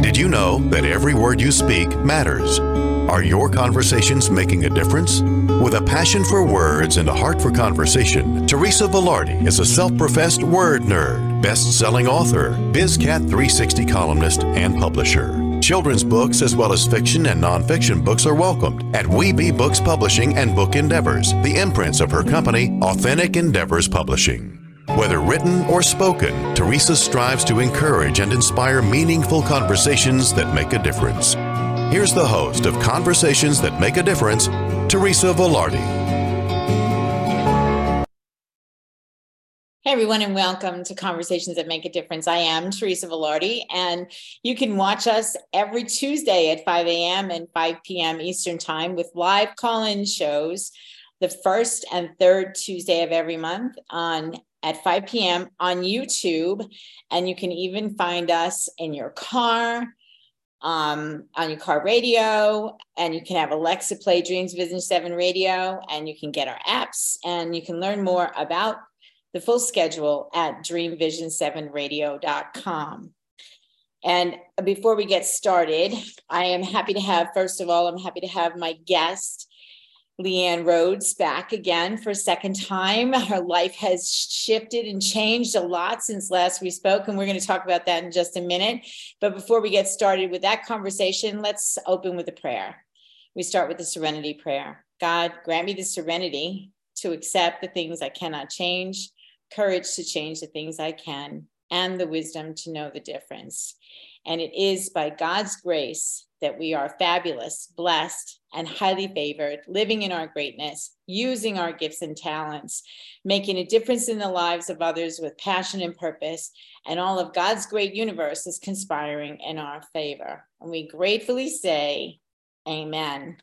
Did you know that every word you speak matters? Are your conversations making a difference? With a passion for words and a heart for conversation, Teresa Velarde is a self professed word nerd, best selling author, BizCat 360 columnist, and publisher. Children's books as well as fiction and nonfiction books are welcomed at We Be Books Publishing and Book Endeavors, the imprints of her company, Authentic Endeavors Publishing. Whether written or spoken, Teresa strives to encourage and inspire meaningful conversations that make a difference. Here's the host of Conversations That Make a Difference, Teresa Velarde. Hey everyone, and welcome to Conversations That Make a Difference. I am Teresa Velarde, and you can watch us every Tuesday at 5 a.m. and 5 p.m. Eastern Time with live call-in shows the first and third Tuesday of every month on at 5 p.m. on YouTube. And you can even find us in your car, um, on your car radio, and you can have Alexa play Dreams Vision 7 radio, and you can get our apps, and you can learn more about the full schedule at dreamvision7radio.com. And before we get started, I am happy to have, first of all, I'm happy to have my guest, Leanne Rhodes back again for a second time. Her life has shifted and changed a lot since last we spoke, and we're going to talk about that in just a minute. But before we get started with that conversation, let's open with a prayer. We start with the serenity prayer. God, grant me the serenity to accept the things I cannot change, courage to change the things I can, and the wisdom to know the difference. And it is by God's grace that we are fabulous, blessed, and highly favored, living in our greatness, using our gifts and talents, making a difference in the lives of others with passion and purpose, and all of God's great universe is conspiring in our favor. And we gratefully say, Amen.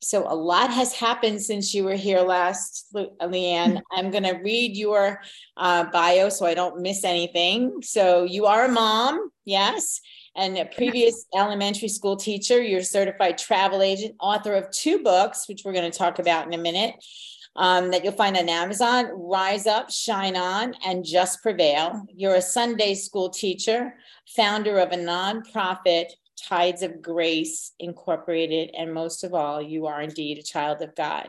So, a lot has happened since you were here last, Leanne. I'm going to read your uh, bio so I don't miss anything. So, you are a mom, yes and a previous elementary school teacher. You're a certified travel agent, author of two books, which we're going to talk about in a minute, um, that you'll find on Amazon Rise Up, Shine On, and Just Prevail. You're a Sunday school teacher, founder of a nonprofit, Tides of Grace Incorporated, and most of all, you are indeed a child of God.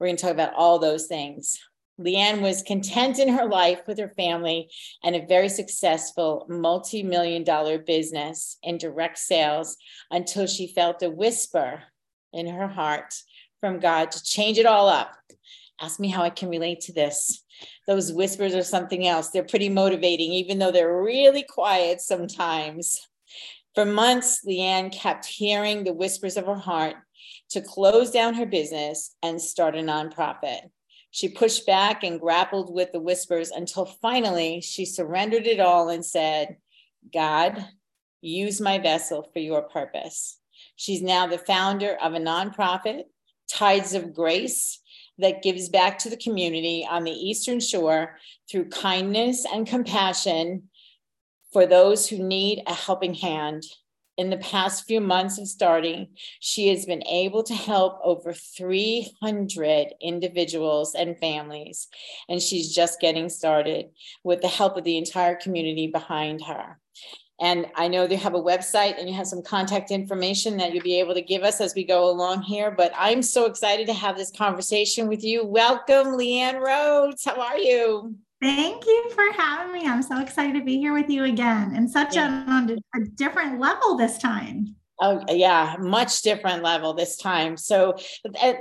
We're going to talk about all those things. Leanne was content in her life with her family and a very successful multi million dollar business in direct sales until she felt a whisper in her heart from God to change it all up. Ask me how I can relate to this. Those whispers are something else. They're pretty motivating, even though they're really quiet sometimes. For months, Leanne kept hearing the whispers of her heart to close down her business and start a nonprofit. She pushed back and grappled with the whispers until finally she surrendered it all and said, God, use my vessel for your purpose. She's now the founder of a nonprofit, Tides of Grace, that gives back to the community on the Eastern Shore through kindness and compassion for those who need a helping hand in the past few months of starting, she has been able to help over 300 individuals and families. And she's just getting started with the help of the entire community behind her. And I know they have a website and you have some contact information that you'll be able to give us as we go along here. But I'm so excited to have this conversation with you. Welcome, Leanne Rhodes. How are you? Thank you for having me. I'm so excited to be here with you again and such a, a different level this time. Oh yeah, much different level this time. So,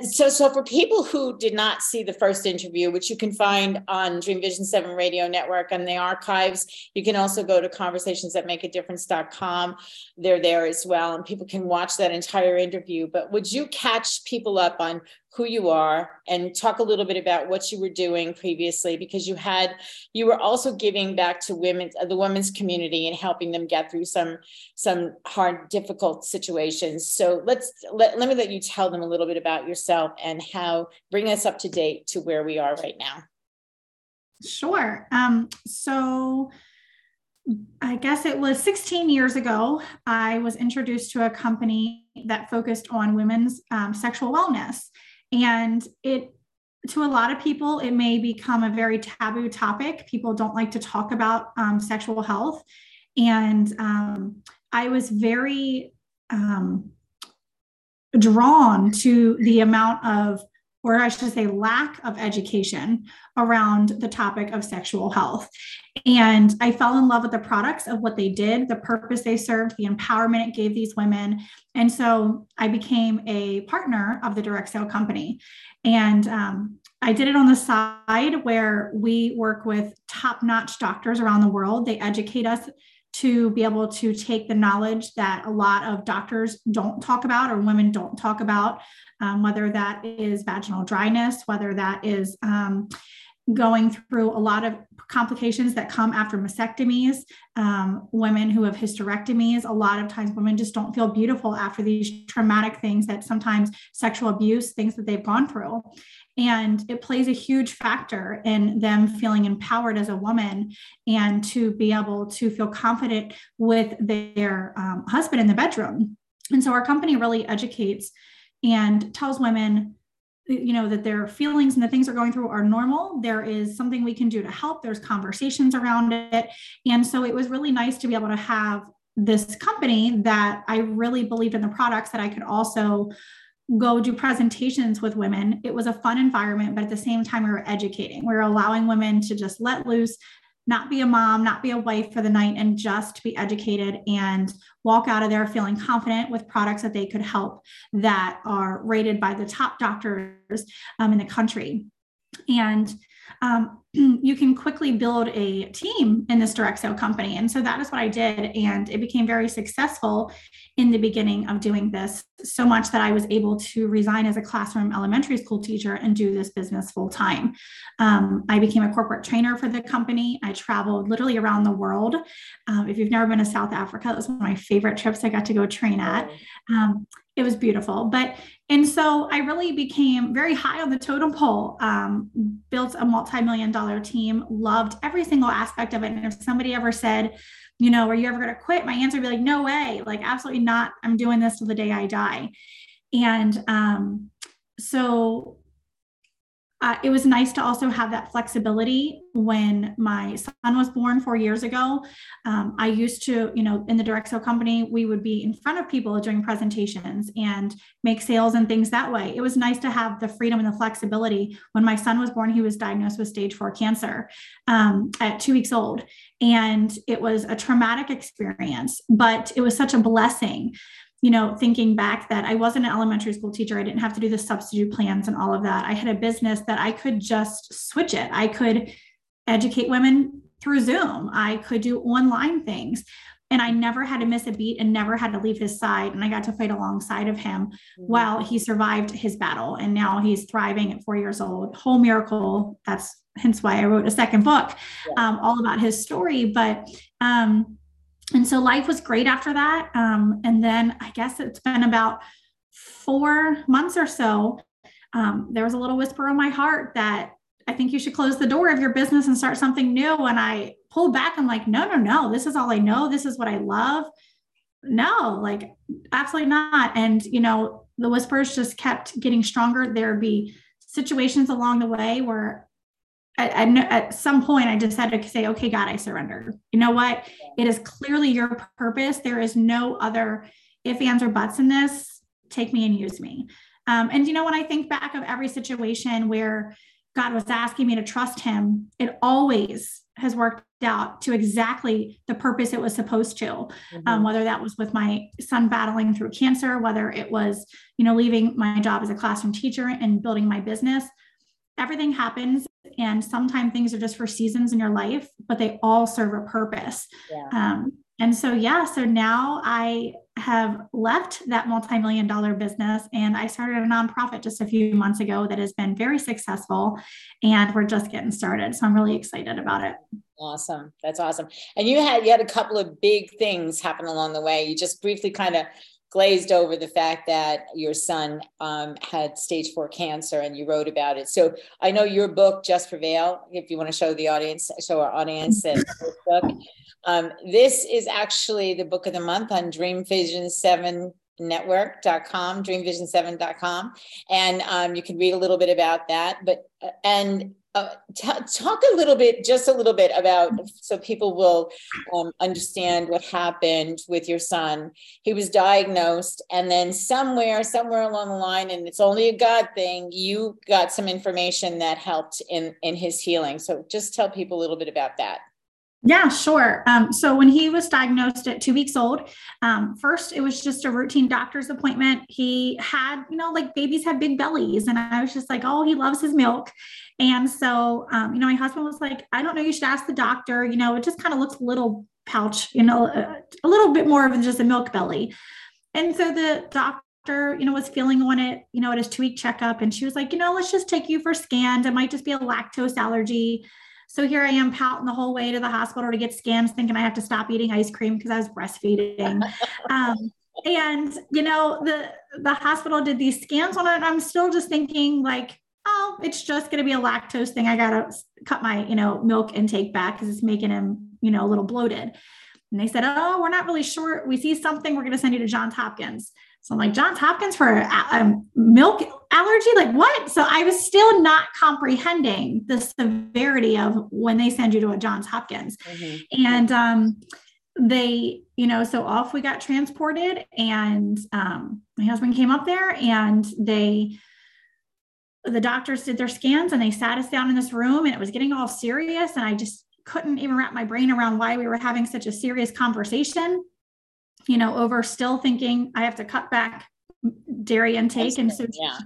so, so for people who did not see the first interview, which you can find on Dream Vision Seven Radio Network and the archives, you can also go to conversationsthatmakeadifference.com. They're there as well, and people can watch that entire interview. But would you catch people up on who you are and talk a little bit about what you were doing previously because you had you were also giving back to women uh, the women's community and helping them get through some some hard difficult situations. So let's let, let me let you tell them a little bit about yourself and how bring us up to date to where we are right now. Sure. Um, so I guess it was 16 years ago, I was introduced to a company that focused on women's um, sexual wellness. And it, to a lot of people, it may become a very taboo topic. People don't like to talk about um, sexual health. And um, I was very um, drawn to the amount of or I should say, lack of education around the topic of sexual health. And I fell in love with the products of what they did, the purpose they served, the empowerment it gave these women. And so I became a partner of the direct sale company. And um, I did it on the side where we work with top notch doctors around the world. They educate us to be able to take the knowledge that a lot of doctors don't talk about or women don't talk about, um, whether that is vaginal dryness, whether that is um, going through a lot of complications that come after mastectomies, um, women who have hysterectomies. A lot of times, women just don't feel beautiful after these traumatic things that sometimes sexual abuse, things that they've gone through. And it plays a huge factor in them feeling empowered as a woman and to be able to feel confident with their um, husband in the bedroom. And so our company really educates and tells women you know that their feelings and the things they're going through are normal there is something we can do to help there's conversations around it and so it was really nice to be able to have this company that i really believed in the products that i could also go do presentations with women. It was a fun environment, but at the same time, we were educating. We were allowing women to just let loose, not be a mom, not be a wife for the night, and just be educated and walk out of there feeling confident with products that they could help that are rated by the top doctors um, in the country. And um, you can quickly build a team in this direct sale company. And so that is what I did. And it became very successful in the beginning of doing this, so much that I was able to resign as a classroom elementary school teacher and do this business full time. Um, I became a corporate trainer for the company. I traveled literally around the world. Um, if you've never been to South Africa, it was one of my favorite trips I got to go train at. Um, it was beautiful. But and so I really became very high on the totem pole, um, built a multi million dollar team, loved every single aspect of it. And if somebody ever said, you know, are you ever going to quit? My answer would be like, no way, like, absolutely not. I'm doing this till the day I die. And um, so uh, it was nice to also have that flexibility when my son was born four years ago. Um, I used to, you know, in the direct sale company, we would be in front of people during presentations and make sales and things that way. It was nice to have the freedom and the flexibility. When my son was born, he was diagnosed with stage four cancer um, at two weeks old. And it was a traumatic experience, but it was such a blessing you know, thinking back that I wasn't an elementary school teacher, I didn't have to do the substitute plans and all of that. I had a business that I could just switch it. I could educate women through Zoom, I could do online things. And I never had to miss a beat and never had to leave his side. And I got to fight alongside of him mm-hmm. while he survived his battle. And now he's thriving at four years old. Whole miracle. That's hence why I wrote a second book, yeah. um, all about his story. But um, and so life was great after that. Um, and then I guess it's been about four months or so. Um, there was a little whisper in my heart that I think you should close the door of your business and start something new. And I pulled back. I'm like, no, no, no. This is all I know. This is what I love. No, like absolutely not. And you know, the whispers just kept getting stronger. There'd be situations along the way where at, at, some point, I just had to say, okay, God, I surrender. You know what? It is clearly your purpose. There is no other if, ands, or buts in this. Take me and use me. Um, and you know, when I think back of every situation where God was asking me to trust Him, it always has worked out to exactly the purpose it was supposed to. Mm-hmm. Um, whether that was with my son battling through cancer, whether it was, you know, leaving my job as a classroom teacher and building my business everything happens and sometimes things are just for seasons in your life but they all serve a purpose. Yeah. um, and so yeah so now i have left that multi-million dollar business and i started a nonprofit just a few months ago that has been very successful and we're just getting started. So i'm really excited about it. Awesome. That's awesome. And you had you had a couple of big things happen along the way. You just briefly kind of glazed over the fact that your son um, had stage four cancer and you wrote about it. So I know your book, Just Prevail, if you want to show the audience, show our audience and book. Um, this is actually the book of the month on Dream Vision 7 network.com dreamvision7.com and um, you can read a little bit about that but and uh, t- talk a little bit, just a little bit about, so people will um, understand what happened with your son. He was diagnosed, and then somewhere, somewhere along the line, and it's only a God thing, you got some information that helped in in his healing. So just tell people a little bit about that. Yeah, sure. Um, so when he was diagnosed at two weeks old, um, first it was just a routine doctor's appointment. He had, you know, like babies have big bellies, and I was just like, oh, he loves his milk. And so, um, you know, my husband was like, I don't know, you should ask the doctor. You know, it just kind of looks a little pouch, you know, a, a little bit more than just a milk belly. And so the doctor, you know, was feeling on it, you know, at his two week checkup, and she was like, you know, let's just take you for scans. It might just be a lactose allergy. So here I am pouting the whole way to the hospital to get scans, thinking I have to stop eating ice cream because I was breastfeeding. um, and you know, the the hospital did these scans on it, and I'm still just thinking like, oh, it's just going to be a lactose thing. I got to cut my you know milk intake back because it's making him you know a little bloated. And they said, oh, we're not really sure. We see something. We're going to send you to Johns Hopkins. So I'm like, Johns Hopkins for a, milk allergy? Like what? So I was still not comprehending the severity of when they send you to a Johns Hopkins. Mm-hmm. And um, they, you know, so off we got transported, and um, my husband came up there and they, the doctors did their scans and they sat us down in this room and it was getting all serious. And I just couldn't even wrap my brain around why we were having such a serious conversation you know, over still thinking I have to cut back dairy intake. And so, yeah.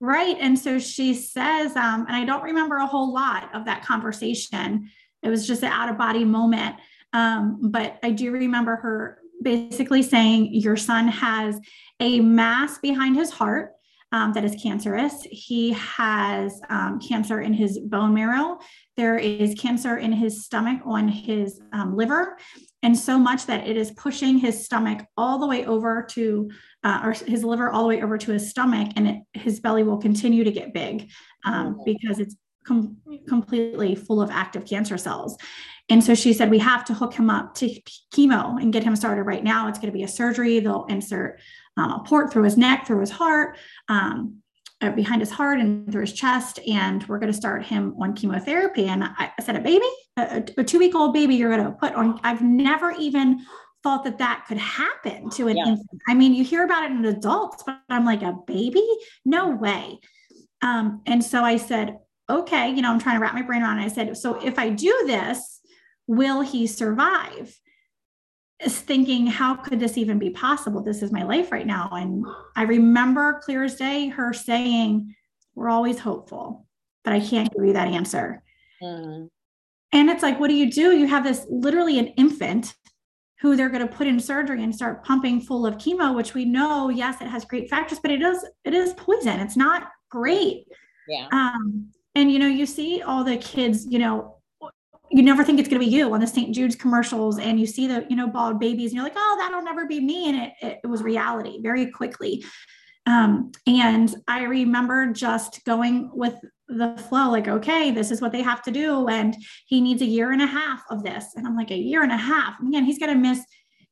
right. And so she says, um, and I don't remember a whole lot of that conversation. It was just an out of body moment. Um, but I do remember her basically saying, Your son has a mass behind his heart. Um, that is cancerous. He has um, cancer in his bone marrow. There is cancer in his stomach on his um, liver and so much that it is pushing his stomach all the way over to uh, or his liver all the way over to his stomach and it, his belly will continue to get big um, because it's com- completely full of active cancer cells. And so she said we have to hook him up to chemo and get him started right now. It's going to be a surgery. They'll insert um, a port through his neck through his heart um, uh, behind his heart and through his chest, and we're going to start him on chemotherapy. And I, said, a baby, a, a two week old baby, you're going to put on. I've never even thought that that could happen to an yeah. infant. I mean, you hear about it in adults, but I'm like, a baby? No way. Um, and so I said, okay, you know, I'm trying to wrap my brain around it. I said, so if I do this, will he survive? Is thinking, how could this even be possible? This is my life right now. And I remember clear as day her saying, We're always hopeful, but I can't give you that answer. Mm-hmm. And it's like, what do you do? You have this literally an infant who they're going to put in surgery and start pumping full of chemo, which we know, yes, it has great factors, but it is it is poison. It's not great. Yeah. Um, and you know, you see all the kids, you know, you never think it's going to be you on the St. Jude's commercials and you see the, you know, bald babies and you're like, oh, that'll never be me. And it, it was reality very quickly. Um, and I remember just going with the flow, like, okay, this is what they have to do. And he needs a year and a half of this. And I'm like, a year and a half. Man, he's going to miss.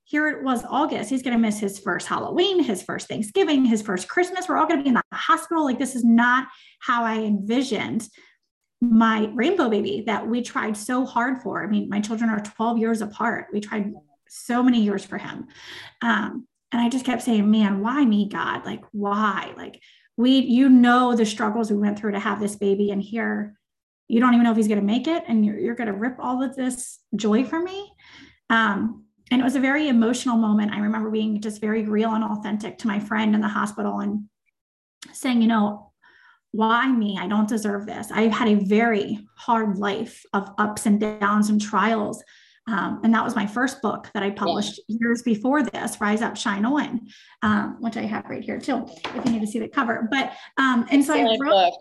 Here it was August. He's going to miss his first Halloween, his first Thanksgiving, his first Christmas. We're all going to be in the hospital. Like, this is not how I envisioned my rainbow baby that we tried so hard for. I mean, my children are 12 years apart. We tried so many years for him. Um, and I just kept saying, man, why me, God? Like, why? Like, we, you know, the struggles we went through to have this baby, and here you don't even know if he's going to make it, and you're, you're going to rip all of this joy from me. Um, and it was a very emotional moment. I remember being just very real and authentic to my friend in the hospital and saying, you know, why me? I don't deserve this. I've had a very hard life of ups and downs and trials. Um, and that was my first book that I published yeah. years before this, Rise Up, Shine On, um, which I have right here too, if you need to see the cover. But um, and so I wrote. Book.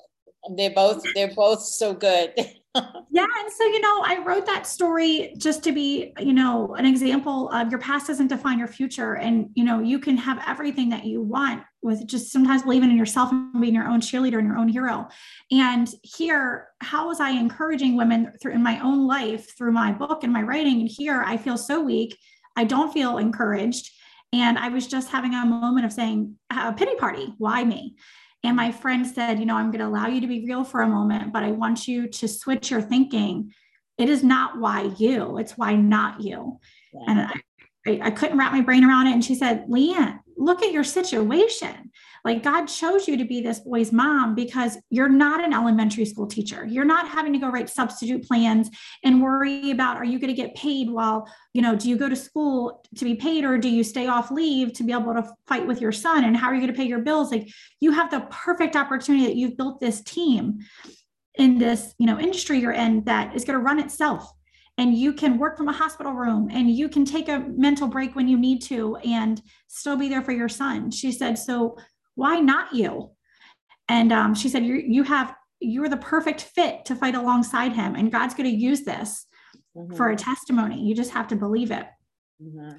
They're both they're both so good. yeah. And so, you know, I wrote that story just to be, you know, an example of your past doesn't define your future. And, you know, you can have everything that you want with just sometimes believing in yourself and being your own cheerleader and your own hero. And here, how was I encouraging women through in my own life through my book and my writing? And here I feel so weak. I don't feel encouraged. And I was just having a moment of saying, a pity party, why me? And my friend said, You know, I'm going to allow you to be real for a moment, but I want you to switch your thinking. It is not why you, it's why not you. Yeah. And I, I, I couldn't wrap my brain around it. And she said, Leanne, look at your situation. Like God chose you to be this boy's mom because you're not an elementary school teacher. You're not having to go write substitute plans and worry about are you going to get paid while, you know, do you go to school to be paid or do you stay off leave to be able to fight with your son and how are you going to pay your bills? Like you have the perfect opportunity that you've built this team in this, you know, industry you're in that is going to run itself and you can work from a hospital room and you can take a mental break when you need to and still be there for your son. She said so why not you? And um, she said you you have you're the perfect fit to fight alongside him and god's going to use this mm-hmm. for a testimony. You just have to believe it. Mm-hmm.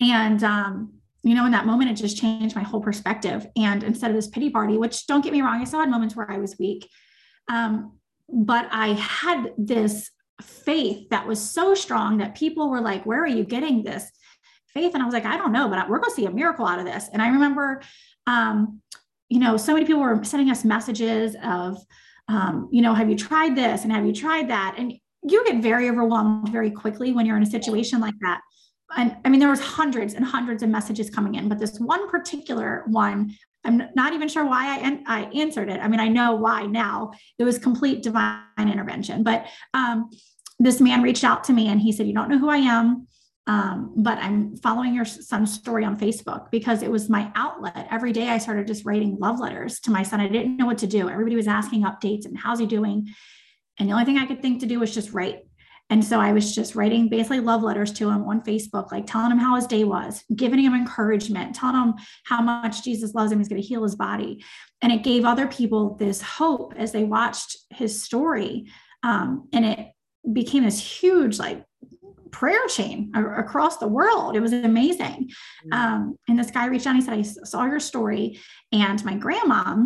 and um, you know in that moment it just changed my whole perspective. And instead of this pity party which don't get me wrong i still had moments where i was weak um, but i had this faith that was so strong that people were like, Where are you getting this faith? And I was like, I don't know, but we're going to see a miracle out of this. And I remember, um, you know, so many people were sending us messages of, um, you know, have you tried this and have you tried that? And you get very overwhelmed very quickly when you're in a situation like that. And I mean, there was hundreds and hundreds of messages coming in, but this one particular one I'm not even sure why I, an- I answered it. I mean, I know why now. It was complete divine intervention. But um, this man reached out to me and he said, You don't know who I am, um, but I'm following your son's story on Facebook because it was my outlet. Every day I started just writing love letters to my son. I didn't know what to do. Everybody was asking updates and how's he doing? And the only thing I could think to do was just write. And so I was just writing basically love letters to him on Facebook, like telling him how his day was, giving him encouragement, telling him how much Jesus loves him, he's going to heal his body. And it gave other people this hope as they watched his story. Um, and it became this huge, like, prayer chain across the world. It was amazing. Mm-hmm. Um, and this guy reached out and he said, I saw your story. And my grandma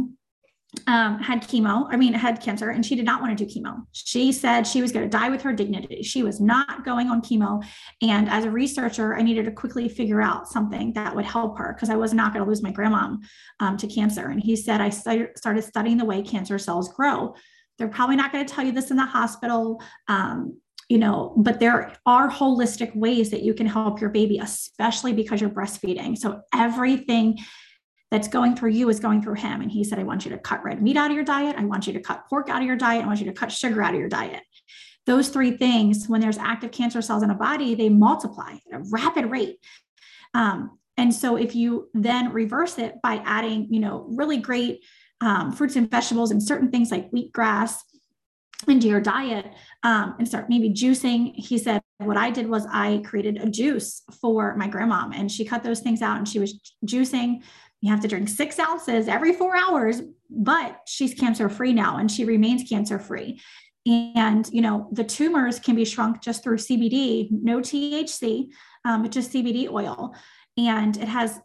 um, had chemo, I mean, had cancer, and she did not want to do chemo. She said she was going to die with her dignity. She was not going on chemo. And as a researcher, I needed to quickly figure out something that would help her because I was not going to lose my grandma um, to cancer. And he said, I started studying the way cancer cells grow. They're probably not going to tell you this in the hospital. Um, you know, but there are holistic ways that you can help your baby, especially because you're breastfeeding. So everything that's going through you is going through him. And he said, I want you to cut red meat out of your diet. I want you to cut pork out of your diet. I want you to cut sugar out of your diet. Those three things, when there's active cancer cells in a body, they multiply at a rapid rate. Um, and so if you then reverse it by adding, you know, really great um, fruits and vegetables and certain things like wheatgrass into your diet um, and start maybe juicing. He said, What I did was I created a juice for my grandma, and she cut those things out and she was juicing you have to drink six ounces every four hours, but she's cancer free now and she remains cancer free. And, you know, the tumors can be shrunk just through CBD, no THC, um, but just CBD oil. And it has,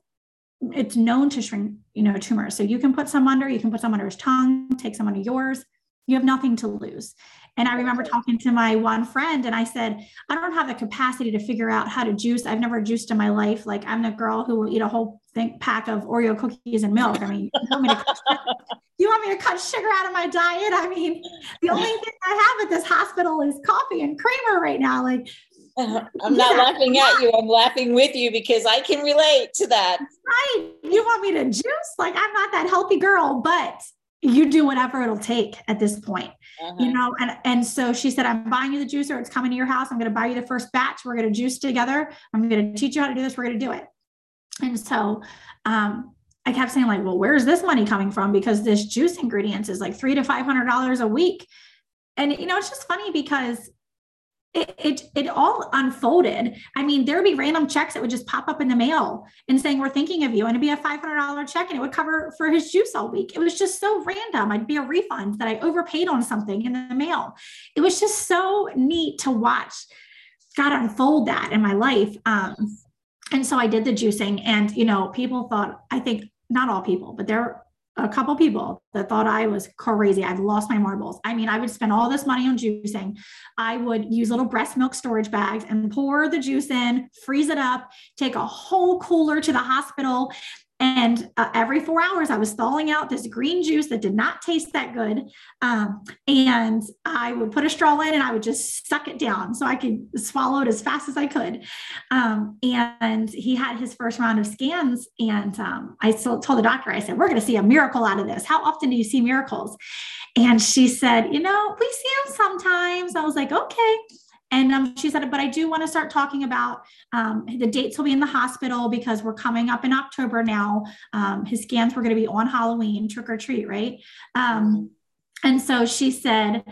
it's known to shrink, you know, tumors. So you can put some under, you can put some under his tongue, take some under yours. You have nothing to lose. And I remember talking to my one friend and I said, I don't have the capacity to figure out how to juice. I've never juiced in my life. Like I'm the girl who will eat a whole thing, pack of Oreo cookies and milk. I mean, you want, me to cut, you want me to cut sugar out of my diet? I mean, the only thing I have at this hospital is coffee and creamer right now. Like I'm not yeah. laughing at you. I'm laughing with you because I can relate to that. Right. You want me to juice? Like I'm not that healthy girl, but you do whatever it'll take at this point uh-huh. you know and and so she said i'm buying you the juicer it's coming to your house i'm going to buy you the first batch we're going to juice together i'm going to teach you how to do this we're going to do it and so um, i kept saying like well where's this money coming from because this juice ingredients is like three to five hundred dollars a week and you know it's just funny because it, it it all unfolded. I mean, there'd be random checks that would just pop up in the mail and saying we're thinking of you, and it'd be a five hundred dollar check, and it would cover for his juice all week. It was just so random. I'd be a refund that I overpaid on something in the mail. It was just so neat to watch God unfold that in my life. Um, and so I did the juicing, and you know, people thought I think not all people, but there are a couple people that thought I was crazy. I've lost my marbles. I mean, I would spend all this money on juicing. I would use little breast milk storage bags and pour the juice in, freeze it up, take a whole cooler to the hospital. And uh, every four hours, I was thawing out this green juice that did not taste that good. Um, and I would put a straw in and I would just suck it down so I could swallow it as fast as I could. Um, and he had his first round of scans. And um, I told the doctor, I said, We're going to see a miracle out of this. How often do you see miracles? And she said, You know, we see them sometimes. I was like, Okay. And um, she said, but I do want to start talking about um, the dates he'll be in the hospital because we're coming up in October now. Um, his scans were going to be on Halloween, trick or treat, right? Um, and so she said,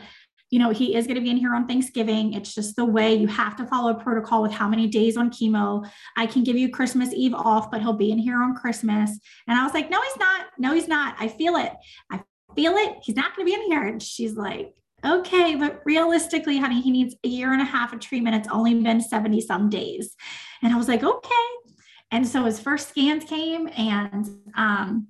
you know, he is going to be in here on Thanksgiving. It's just the way you have to follow a protocol with how many days on chemo. I can give you Christmas Eve off, but he'll be in here on Christmas. And I was like, no, he's not. No, he's not. I feel it. I feel it. He's not going to be in here. And she's like, okay, but realistically, honey, he needs a year and a half of treatment. It's only been 70 some days. And I was like, okay. And so his first scans came and, um,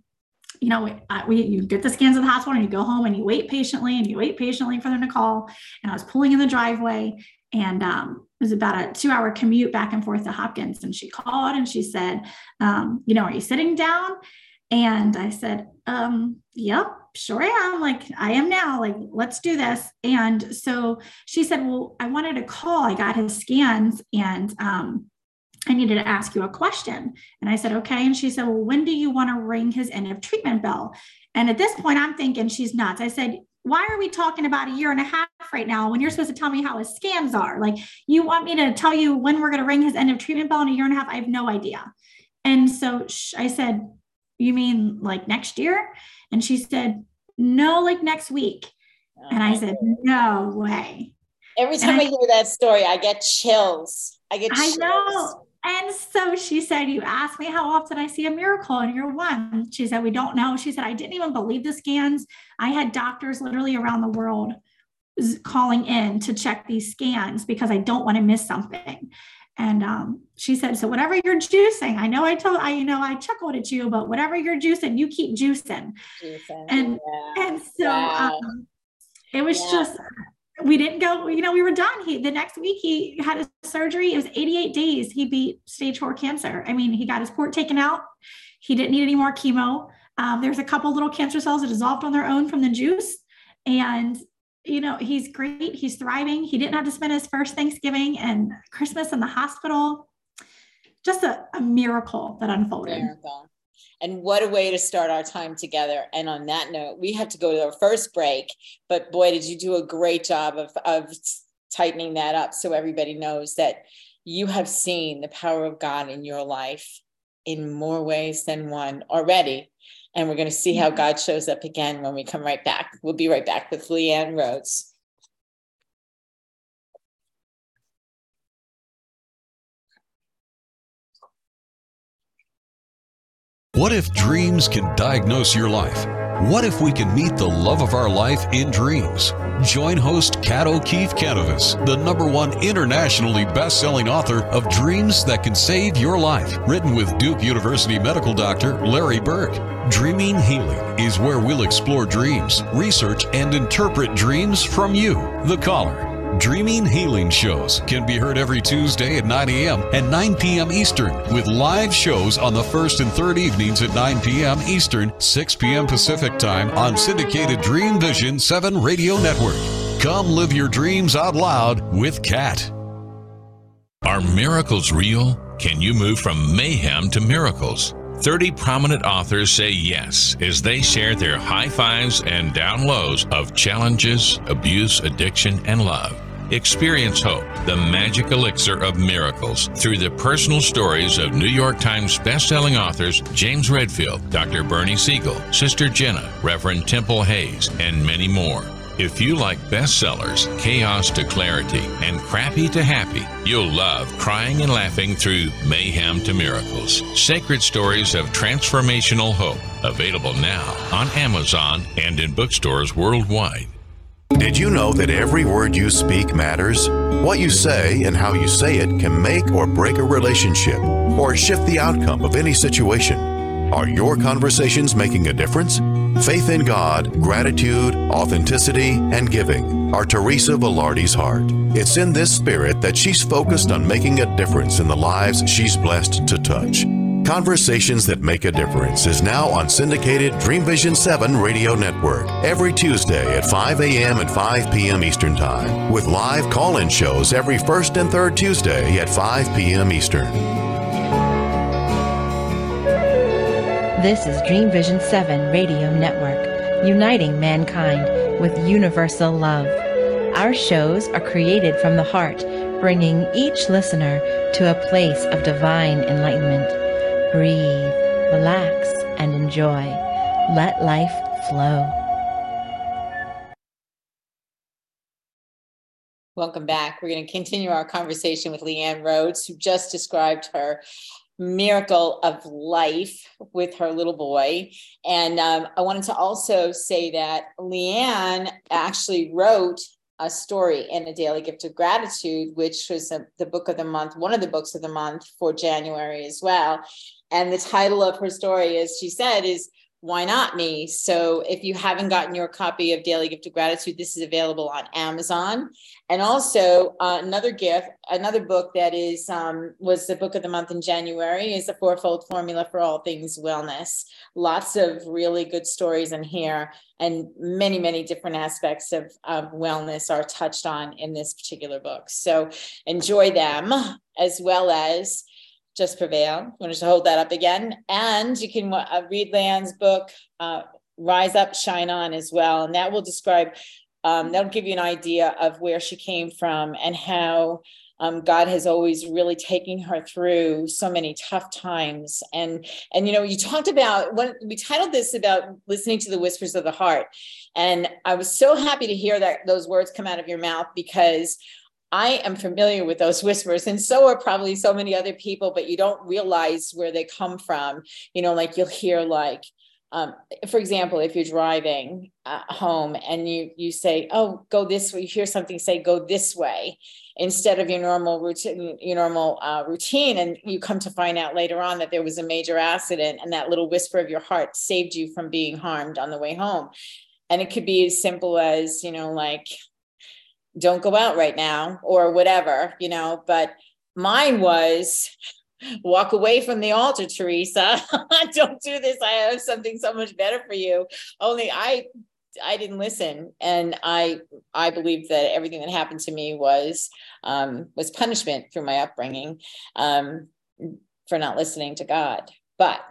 you know, we, you get the scans at the hospital and you go home and you wait patiently and you wait patiently for them to call. And I was pulling in the driveway and um, it was about a two hour commute back and forth to Hopkins. And she called and she said, um, you know, are you sitting down? And I said, um, yep, sure am. Like, I am now. Like, let's do this. And so she said, well, I wanted to call. I got his scans and um, I needed to ask you a question. And I said, okay. And she said, well, when do you want to ring his end of treatment bell? And at this point, I'm thinking she's nuts. I said, why are we talking about a year and a half right now when you're supposed to tell me how his scans are? Like, you want me to tell you when we're going to ring his end of treatment bell in a year and a half? I have no idea. And so I said, you mean like next year? And she said, no, like next week. And I uh-huh. said, no way. Every time I, I, hear that story, I get chills. I get chills. I know. And so she said, You asked me how often I see a miracle, and you're one. She said, We don't know. She said, I didn't even believe the scans. I had doctors literally around the world calling in to check these scans because I don't want to miss something. And um, she said, "So whatever you're juicing, I know I told I, you know, I chuckled at you, but whatever you're juicing, you keep juicing." juicing and yeah. and so wow. um, it was yeah. just we didn't go. You know, we were done. He the next week he had a surgery. It was 88 days. He beat stage four cancer. I mean, he got his port taken out. He didn't need any more chemo. Um, there's a couple little cancer cells that dissolved on their own from the juice, and you know, he's great. He's thriving. He didn't have to spend his first Thanksgiving and Christmas in the hospital. Just a, a miracle that unfolded. Miracle. And what a way to start our time together. And on that note, we have to go to our first break. But boy, did you do a great job of, of tightening that up so everybody knows that you have seen the power of God in your life in more ways than one already. And we're going to see how God shows up again when we come right back. We'll be right back with Leanne Rhodes. What if dreams can diagnose your life? What if we can meet the love of our life in dreams? Join host Kat O'Keeffe Kanavos, the number one internationally best-selling author of Dreams That Can Save Your Life, written with Duke University medical doctor Larry Burke. Dreaming Healing is where we'll explore dreams, research, and interpret dreams from you, the caller. Dreaming Healing shows can be heard every Tuesday at 9 a.m. and 9 p.m. Eastern, with live shows on the first and third evenings at 9 p.m. Eastern, 6 p.m. Pacific Time on syndicated Dream Vision 7 Radio Network. Come live your dreams out loud with Kat. Are miracles real? Can you move from mayhem to miracles? 30 prominent authors say yes as they share their high fives and down lows of challenges, abuse, addiction, and love. Experience hope, the magic elixir of miracles, through the personal stories of New York Times bestselling authors James Redfield, Dr. Bernie Siegel, Sister Jenna, Reverend Temple Hayes, and many more. If you like bestsellers, chaos to clarity, and crappy to happy, you'll love crying and laughing through mayhem to miracles. Sacred stories of transformational hope. Available now on Amazon and in bookstores worldwide. Did you know that every word you speak matters? What you say and how you say it can make or break a relationship or shift the outcome of any situation. Are your conversations making a difference? Faith in God, gratitude, authenticity, and giving are Teresa Velarde's heart. It's in this spirit that she's focused on making a difference in the lives she's blessed to touch. Conversations that Make a Difference is now on syndicated Dream Vision 7 radio network every Tuesday at 5 a.m. and 5 p.m. Eastern Time, with live call in shows every first and third Tuesday at 5 p.m. Eastern. This is Dream Vision 7 Radio Network, uniting mankind with universal love. Our shows are created from the heart, bringing each listener to a place of divine enlightenment. Breathe, relax, and enjoy. Let life flow. Welcome back. We're going to continue our conversation with Leanne Rhodes, who just described her miracle of life with her little boy. And um, I wanted to also say that Leanne actually wrote a story in a daily gift of gratitude, which was a, the book of the month, one of the books of the month for January as well. And the title of her story, as she said, is Why Not Me? So if you haven't gotten your copy of Daily Gift of Gratitude, this is available on Amazon. And also uh, another gift, another book that is um, was the book of the month in January is the Fourfold Formula for All Things Wellness. Lots of really good stories in here, and many, many different aspects of, of wellness are touched on in this particular book. So enjoy them as well as just Prevail. I'm going to hold that up again. And you can uh, read Leanne's book, uh, Rise Up, Shine On, as well. And that will describe, um, that'll give you an idea of where she came from and how um, God has always really taken her through so many tough times. And and you know, you talked about what we titled this about listening to the whispers of the heart. And I was so happy to hear that those words come out of your mouth because I am familiar with those whispers, and so are probably so many other people, but you don't realize where they come from. You know, like you'll hear like, um, for example, if you're driving uh, home and you you say, "Oh, go this way," you hear something say, "Go this way," instead of your normal routine, your normal uh, routine, and you come to find out later on that there was a major accident, and that little whisper of your heart saved you from being harmed on the way home. And it could be as simple as, you know, like don't go out right now or whatever, you know, but mine was walk away from the altar, Teresa. don't do this. I have something so much better for you. Only I I didn't listen, and I I believe that everything that happened to me was um, was punishment through my upbringing um, for not listening to God. But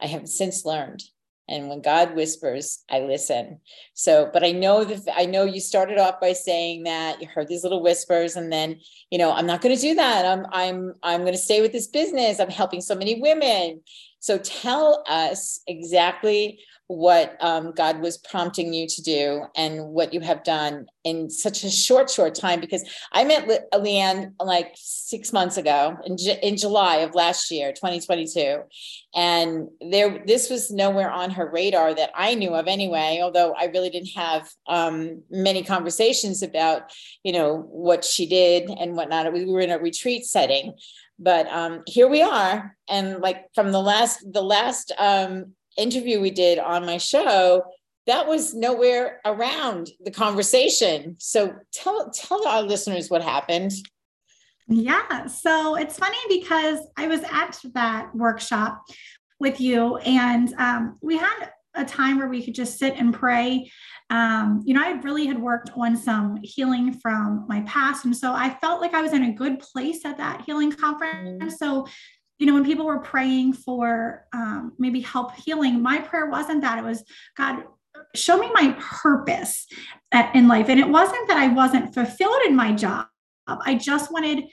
I have since learned and when god whispers i listen. So but i know that i know you started off by saying that you heard these little whispers and then you know i'm not going to do that. I'm i'm i'm going to stay with this business. I'm helping so many women so tell us exactly what um, God was prompting you to do and what you have done in such a short, short time. Because I met Le- Leanne like six months ago in, J- in July of last year, 2022, and there this was nowhere on her radar that I knew of anyway. Although I really didn't have um, many conversations about, you know, what she did and whatnot. We were in a retreat setting, but um, here we are, and like from the last the last um, interview we did on my show, that was nowhere around the conversation. So tell tell our listeners what happened. Yeah, so it's funny because I was at that workshop with you, and um, we had a time where we could just sit and pray. Um, you know, I really had worked on some healing from my past, and so I felt like I was in a good place at that healing conference. Mm-hmm. So you know, when people were praying for um, maybe help healing, my prayer wasn't that. It was, God, show me my purpose in life. And it wasn't that I wasn't fulfilled in my job. I just wanted,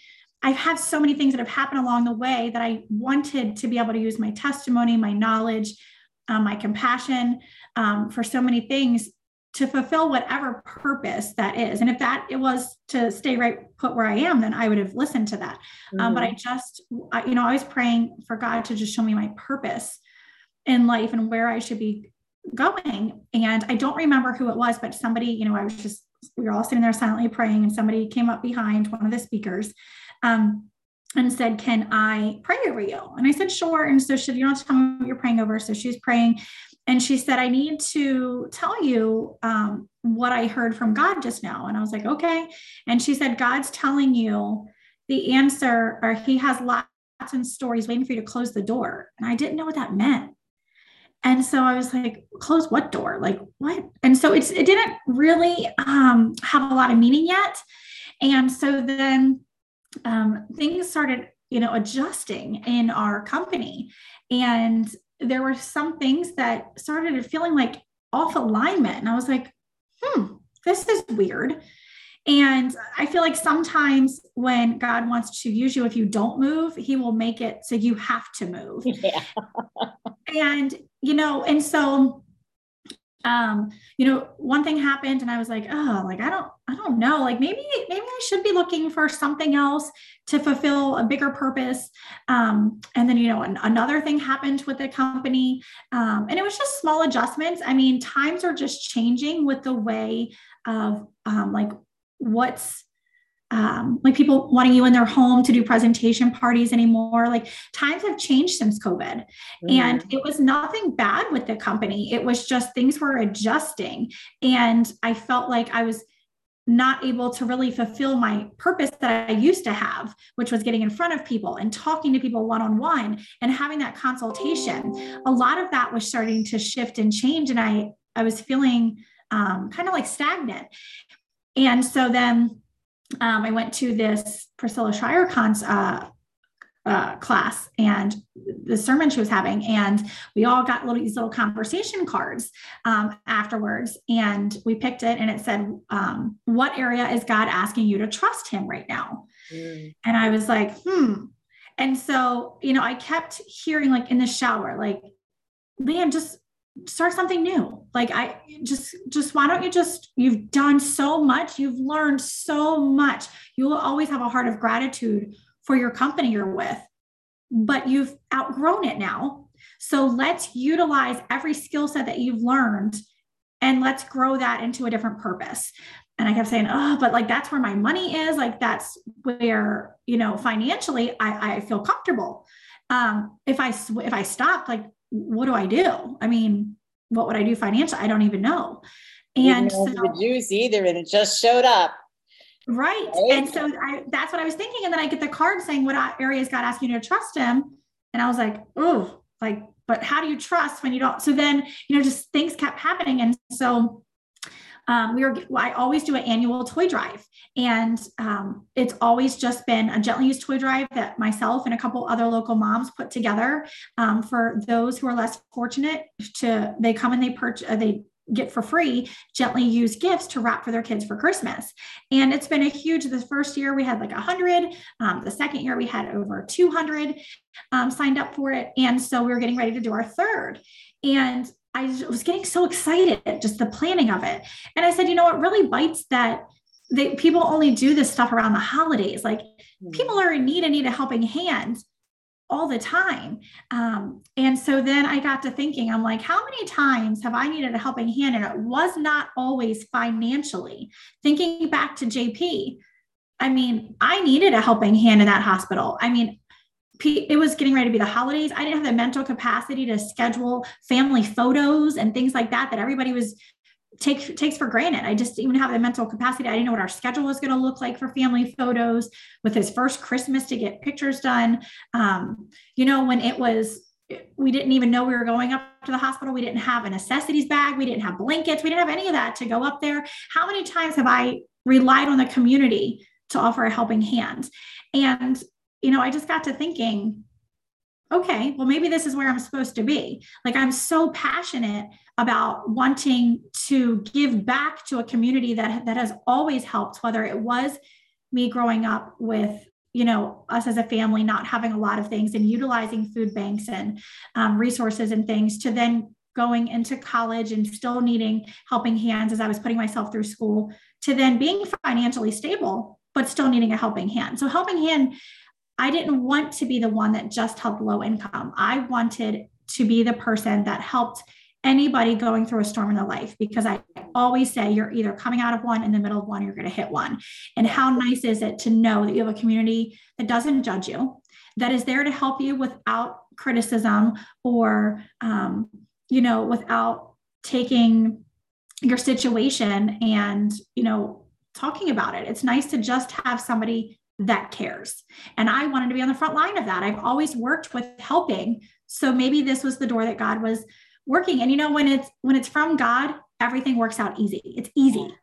I've had so many things that have happened along the way that I wanted to be able to use my testimony, my knowledge, um, my compassion um, for so many things to fulfill whatever purpose that is. And if that it was to stay right put where I am, then I would have listened to that. Mm-hmm. Um, but I mm-hmm. just, I, you know, I was praying for God to just show me my purpose in life and where I should be going. And I don't remember who it was, but somebody, you know, I was just, we were all sitting there silently praying, and somebody came up behind one of the speakers. Um, and said, Can I pray over you? And I said, Sure. And so she, you don't tell me what you're praying over. So she's praying and she said, I need to tell you um, what I heard from God just now. And I was like, okay. And she said, God's telling you the answer, or He has lots and stories waiting for you to close the door. And I didn't know what that meant. And so I was like, close what door? Like what? And so it's it didn't really um, have a lot of meaning yet. And so then um, things started, you know, adjusting in our company. And there were some things that started feeling like off alignment. And I was like, hmm, this is weird. And I feel like sometimes when God wants to use you, if you don't move, he will make it so you have to move. Yeah. and, you know, and so um you know one thing happened and i was like oh like i don't i don't know like maybe maybe i should be looking for something else to fulfill a bigger purpose. Um and then you know an, another thing happened with the company. Um and it was just small adjustments. I mean times are just changing with the way of um like what's um, like people wanting you in their home to do presentation parties anymore. Like times have changed since COVID. Mm-hmm. And it was nothing bad with the company. It was just things were adjusting. And I felt like I was not able to really fulfill my purpose that I used to have, which was getting in front of people and talking to people one on one and having that consultation. A lot of that was starting to shift and change. And I, I was feeling um, kind of like stagnant. And so then um, I went to this Priscilla Shirer Khan's uh, uh, class and the sermon she was having, and we all got little these little conversation cards um, afterwards, and we picked it, and it said, um, "What area is God asking you to trust Him right now?" Mm. And I was like, "Hmm." And so, you know, I kept hearing like in the shower, like, "Man, just start something new. Like i just just why don't you just you've done so much you've learned so much. You will always have a heart of gratitude for your company you're with but you've outgrown it now. So let's utilize every skill set that you've learned and let's grow that into a different purpose. And i kept saying oh but like that's where my money is. Like that's where you know financially i, I feel comfortable. Um if i if i stop like what do I do? I mean, what would I do financially? I don't even know. And so, the juice either, and it just showed up. Right. right. And so I, that's what I was thinking. And then I get the card saying what areas God asking you to trust him. And I was like, oh, like, but how do you trust when you don't? So then, you know, just things kept happening. And so um, we were I always do an annual toy drive, and um, it's always just been a gently used toy drive that myself and a couple other local moms put together um, for those who are less fortunate. To they come and they purchase uh, they get for free gently used gifts to wrap for their kids for Christmas. And it's been a huge, the first year we had like 100. Um, the second year we had over 200 um, signed up for it. And so we were getting ready to do our third. And I was getting so excited, just the planning of it. And I said, you know, it really bites that they, people only do this stuff around the holidays. Like mm-hmm. people are in need and need a helping hand all the time. Um, and so then I got to thinking, I'm like, how many times have I needed a helping hand? And it was not always financially. Thinking back to JP, I mean, I needed a helping hand in that hospital. I mean, it was getting ready to be the holidays. I didn't have the mental capacity to schedule family photos and things like that that everybody was take takes for granted. I just didn't even have the mental capacity. I didn't know what our schedule was going to look like for family photos with his first Christmas to get pictures done. Um, you know, when it was we didn't even know we were going up to the hospital. We didn't have a necessities bag. We didn't have blankets. We didn't have any of that to go up there. How many times have I relied on the community to offer a helping hand? And you know, I just got to thinking, okay, well, maybe this is where I'm supposed to be. Like, I'm so passionate about wanting to give back to a community that, that has always helped, whether it was me growing up with you know us as a family not having a lot of things and utilizing food banks and um, resources and things to then going into college and still needing helping hands as i was putting myself through school to then being financially stable but still needing a helping hand so helping hand I didn't want to be the one that just helped low income. I wanted to be the person that helped anybody going through a storm in their life because I always say you're either coming out of one in the middle of one, you're going to hit one. And how nice is it to know that you have a community that doesn't judge you, that is there to help you without criticism or, um, you know, without taking your situation and, you know, talking about it. It's nice to just have somebody that cares. And I wanted to be on the front line of that. I've always worked with helping. So maybe this was the door that God was working. And you know, when it's when it's from God, everything works out easy. It's easy.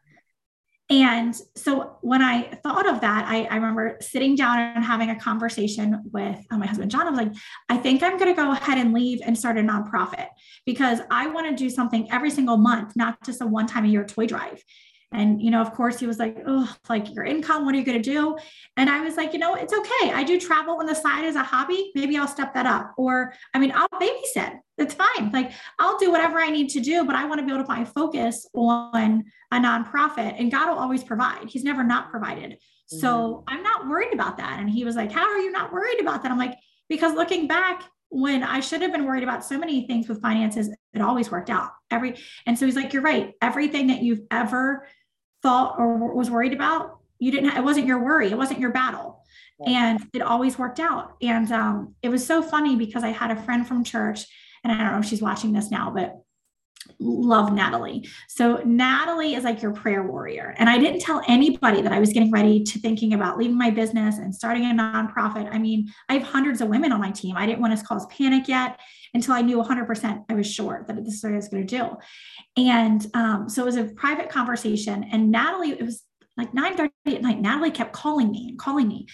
And so when I thought of that, I, I remember sitting down and having a conversation with uh, my husband, John. I was like, I think I'm going to go ahead and leave and start a nonprofit because I want to do something every single month, not just a one time a year toy drive. And, you know, of course, he was like, oh, like your income, what are you going to do? And I was like, you know, it's okay. I do travel on the side as a hobby. Maybe I'll step that up. Or, I mean, I'll babysit. It's fine. Like, I'll do whatever I need to do, but I want to be able to find focus on a nonprofit. And God will always provide. He's never not provided. Mm-hmm. So I'm not worried about that. And he was like, how are you not worried about that? I'm like, because looking back, when I should have been worried about so many things with finances, it always worked out. Every and so he's like, You're right. Everything that you've ever thought or was worried about, you didn't, it wasn't your worry, it wasn't your battle. And it always worked out. And um, it was so funny because I had a friend from church, and I don't know if she's watching this now, but love Natalie. So Natalie is like your prayer warrior. And I didn't tell anybody that I was getting ready to thinking about leaving my business and starting a nonprofit. I mean, I have hundreds of women on my team. I didn't want to cause panic yet until I knew 100% I was sure that this is what I was going to do. And um, so it was a private conversation. And Natalie, it was like 9 30 at night. Natalie kept calling me and calling me.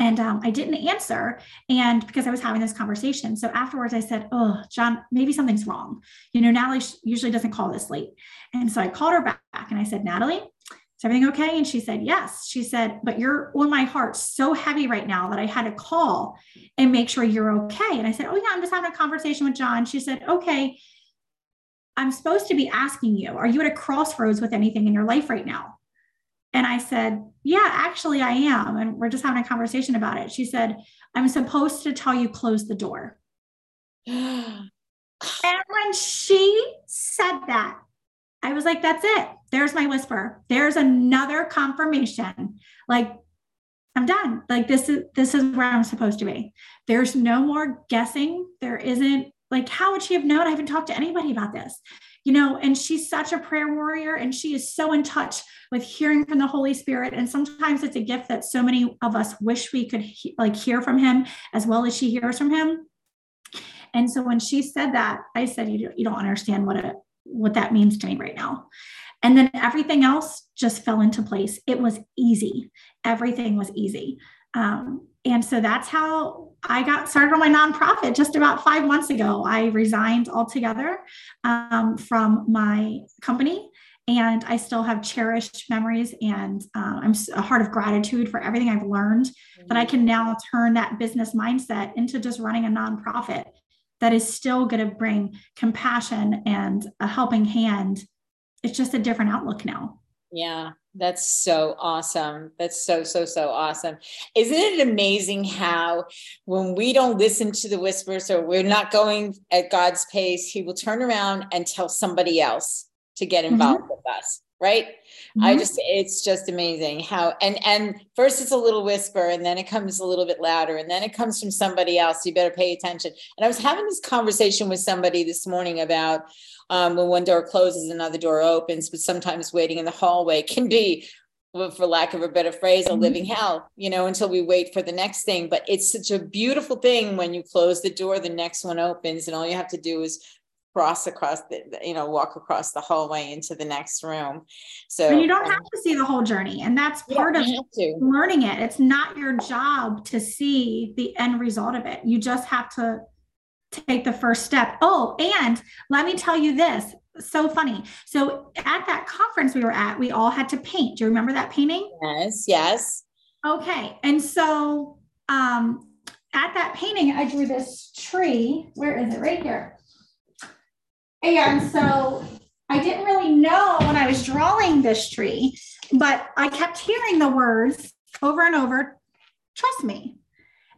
And um, I didn't answer. And because I was having this conversation. So afterwards, I said, Oh, John, maybe something's wrong. You know, Natalie usually doesn't call this late. And so I called her back and I said, Natalie, is everything okay? And she said, Yes. She said, But you're on my heart so heavy right now that I had to call and make sure you're okay. And I said, Oh, yeah, I'm just having a conversation with John. She said, Okay, I'm supposed to be asking you, are you at a crossroads with anything in your life right now? And I said, Yeah, actually, I am. And we're just having a conversation about it. She said, I'm supposed to tell you close the door. and when she said that, I was like, That's it. There's my whisper. There's another confirmation. Like, I'm done. Like this is this is where I'm supposed to be. There's no more guessing. There isn't like how would she have known i haven't talked to anybody about this you know and she's such a prayer warrior and she is so in touch with hearing from the holy spirit and sometimes it's a gift that so many of us wish we could he- like hear from him as well as she hears from him and so when she said that i said you, you don't understand what it what that means to me right now and then everything else just fell into place it was easy everything was easy um, and so that's how I got started on my nonprofit just about five months ago. I resigned altogether um, from my company and I still have cherished memories and uh, I'm a heart of gratitude for everything I've learned that I can now turn that business mindset into just running a nonprofit that is still going to bring compassion and a helping hand. It's just a different outlook now. Yeah, that's so awesome. That's so, so, so awesome. Isn't it amazing how when we don't listen to the whispers or we're not going at God's pace, He will turn around and tell somebody else to get mm-hmm. involved mm-hmm. with us? Right. Mm-hmm. I just, it's just amazing how, and, and first it's a little whisper and then it comes a little bit louder and then it comes from somebody else. You better pay attention. And I was having this conversation with somebody this morning about, um, when one door closes, another door opens, but sometimes waiting in the hallway can be for lack of a better phrase, a living mm-hmm. hell, you know, until we wait for the next thing. But it's such a beautiful thing when you close the door, the next one opens, and all you have to do is cross across the, you know, walk across the hallway into the next room. So and you don't have to see the whole journey. And that's part of learning it. It's not your job to see the end result of it. You just have to take the first step. Oh, and let me tell you this so funny. So at that conference we were at, we all had to paint. Do you remember that painting? Yes, yes. Okay. And so um at that painting, I drew this tree. Where is it? Right here. And so I didn't really know when I was drawing this tree, but I kept hearing the words over and over trust me,